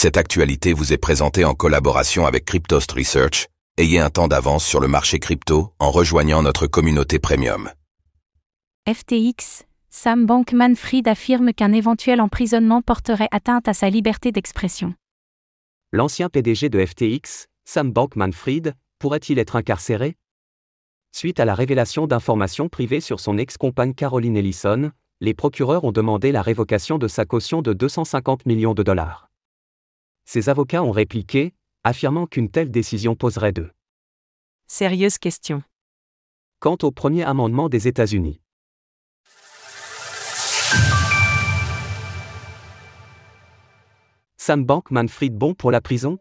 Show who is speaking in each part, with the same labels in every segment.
Speaker 1: Cette actualité vous est présentée en collaboration avec Cryptost Research. Ayez un temps d'avance sur le marché crypto en rejoignant notre communauté premium.
Speaker 2: FTX, Sam Bankman-Fried affirme qu'un éventuel emprisonnement porterait atteinte à sa liberté d'expression.
Speaker 3: L'ancien PDG de FTX, Sam Bankman-Fried, pourrait-il être incarcéré? Suite à la révélation d'informations privées sur son ex-compagne Caroline Ellison, les procureurs ont demandé la révocation de sa caution de 250 millions de dollars. Ses avocats ont répliqué, affirmant qu'une telle décision poserait de
Speaker 4: sérieuses questions.
Speaker 3: Quant au premier amendement des États-Unis. Sam Bankman-Fried bon pour la prison?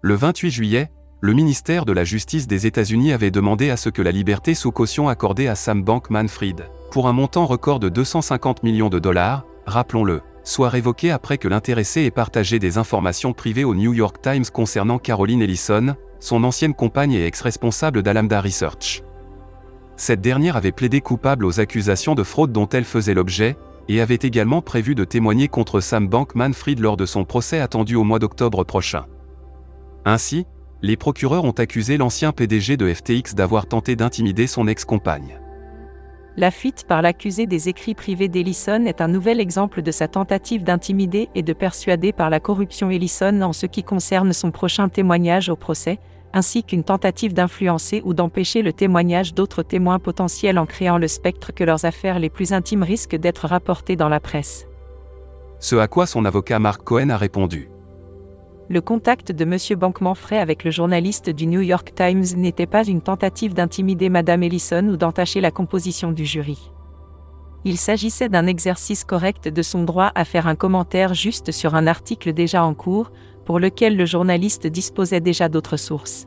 Speaker 5: Le 28 juillet, le ministère de la Justice des États-Unis avait demandé à ce que la liberté sous caution accordée à Sam Bankman-Fried, pour un montant record de 250 millions de dollars, rappelons-le, soit révoqué après que l'intéressé ait partagé des informations privées au New York Times concernant Caroline Ellison, son ancienne compagne et ex-responsable d'Alameda Research. Cette dernière avait plaidé coupable aux accusations de fraude dont elle faisait l'objet, et avait également prévu de témoigner contre Sam Bankman-Fried lors de son procès attendu au mois d'octobre prochain. Ainsi, les procureurs ont accusé l'ancien PDG de FTX d'avoir tenté d'intimider son ex-compagne.
Speaker 4: La fuite par l'accusé des écrits privés d'Ellison est un nouvel exemple de sa tentative d'intimider et de persuader par la corruption Ellison en ce qui concerne son prochain témoignage au procès, ainsi qu'une tentative d'influencer ou d'empêcher le témoignage d'autres témoins potentiels en créant le spectre que leurs affaires les plus intimes risquent d'être rapportées dans la presse.
Speaker 5: Ce à quoi son avocat Mark Cohen a répondu
Speaker 4: le contact de M. Bankman-Frey avec le journaliste du New York Times n'était pas une tentative d'intimider Mme Ellison ou d'entacher la composition du jury. Il s'agissait d'un exercice correct de son droit à faire un commentaire juste sur un article déjà en cours, pour lequel le journaliste disposait déjà d'autres sources.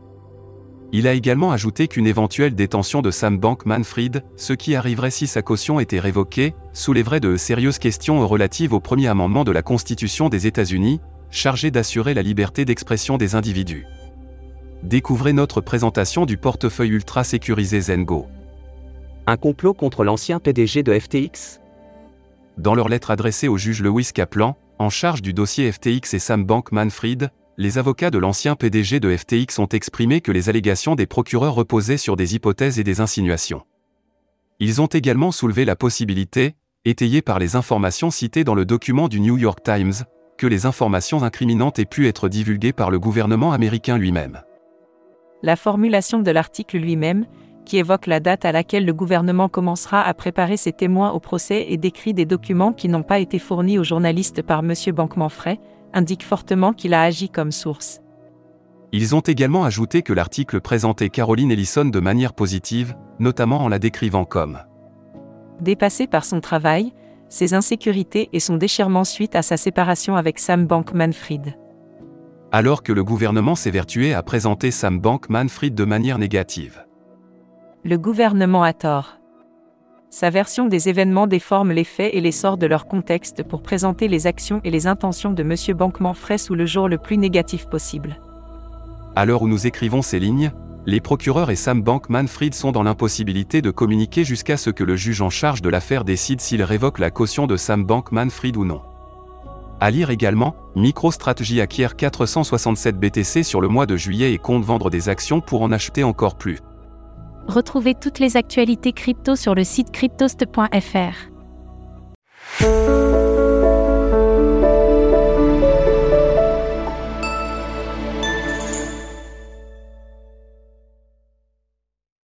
Speaker 5: Il a également ajouté qu'une éventuelle détention de Sam Bankman-Fried, ce qui arriverait si sa caution était révoquée, soulèverait de sérieuses questions relatives au premier amendement de la Constitution des États-Unis, chargé d'assurer la liberté d'expression des individus. Découvrez notre présentation du portefeuille ultra sécurisé Zengo.
Speaker 3: Un complot contre l'ancien PDG de FTX
Speaker 5: Dans leur lettre adressée au juge Lewis Kaplan, en charge du dossier FTX et Sam Bankman-Fried, les avocats de l'ancien PDG de FTX ont exprimé que les allégations des procureurs reposaient sur des hypothèses et des insinuations. Ils ont également soulevé la possibilité, étayée par les informations citées dans le document du New York Times, que les informations incriminantes aient pu être divulguées par le gouvernement américain lui-même.
Speaker 4: La formulation de l'article lui-même, qui évoque la date à laquelle le gouvernement commencera à préparer ses témoins au procès et décrit des documents qui n'ont pas été fournis aux journalistes par M. Bankman-Frey, indique fortement qu'il a agi comme source.
Speaker 5: Ils ont également ajouté que l'article présentait Caroline Ellison de manière positive, notamment en la décrivant comme
Speaker 4: dépassée par son travail, ses insécurités et son déchirement suite à sa séparation avec Sam Bankman-Fried.
Speaker 5: Alors que le gouvernement s'évertuait à présenter Sam Bankman-Fried de manière négative.
Speaker 4: Le gouvernement a tort. Sa version des événements déforme les faits et les sort de leur contexte pour présenter les actions et les intentions de M. Bankman-Fried sous le jour le plus négatif possible.
Speaker 5: À l'heure où nous écrivons ces lignes, les procureurs et Sam Bankman-Fried sont dans l'impossibilité de communiquer jusqu'à ce que le juge en charge de l'affaire décide s'il révoque la caution de Sam Bankman-Fried ou non. À lire également, MicroStrategy acquiert 467 BTC sur le mois de juillet et compte vendre des actions pour en acheter encore plus.
Speaker 2: Retrouvez toutes les actualités crypto sur le site cryptost.fr.